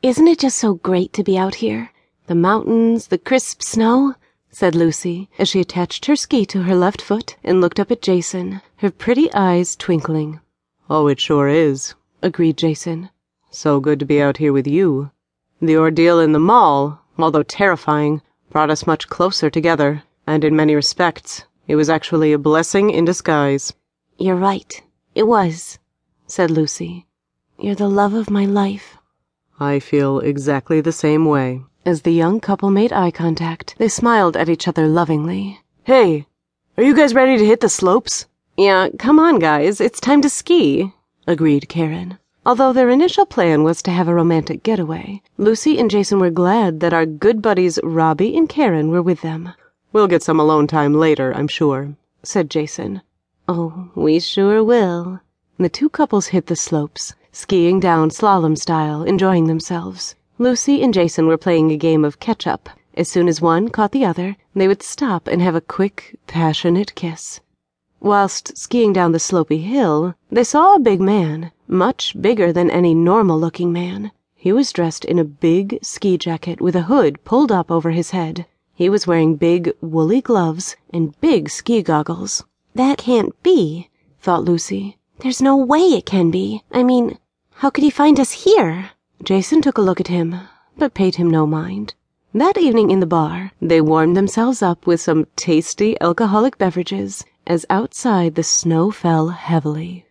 Isn't it just so great to be out here? The mountains, the crisp snow, said Lucy as she attached her ski to her left foot and looked up at Jason, her pretty eyes twinkling. Oh, it sure is, agreed Jason. So good to be out here with you. The ordeal in the mall, although terrifying, brought us much closer together, and in many respects, it was actually a blessing in disguise. You're right. It was, said Lucy. You're the love of my life. I feel exactly the same way. As the young couple made eye contact, they smiled at each other lovingly. Hey, are you guys ready to hit the slopes? Yeah, come on, guys, it's time to ski, agreed Karen. Although their initial plan was to have a romantic getaway, Lucy and Jason were glad that our good buddies Robbie and Karen were with them. We'll get some alone time later, I'm sure, said Jason. Oh, we sure will. The two couples hit the slopes, skiing down slalom style, enjoying themselves. Lucy and Jason were playing a game of catch up. As soon as one caught the other, they would stop and have a quick, passionate kiss. Whilst skiing down the slopey hill, they saw a big man, much bigger than any normal looking man. He was dressed in a big ski jacket with a hood pulled up over his head. He was wearing big, woolly gloves and big ski goggles. That can't be, thought Lucy. There's no way it can be. I mean, how could he find us here? Jason took a look at him, but paid him no mind. That evening in the bar, they warmed themselves up with some tasty alcoholic beverages as outside the snow fell heavily.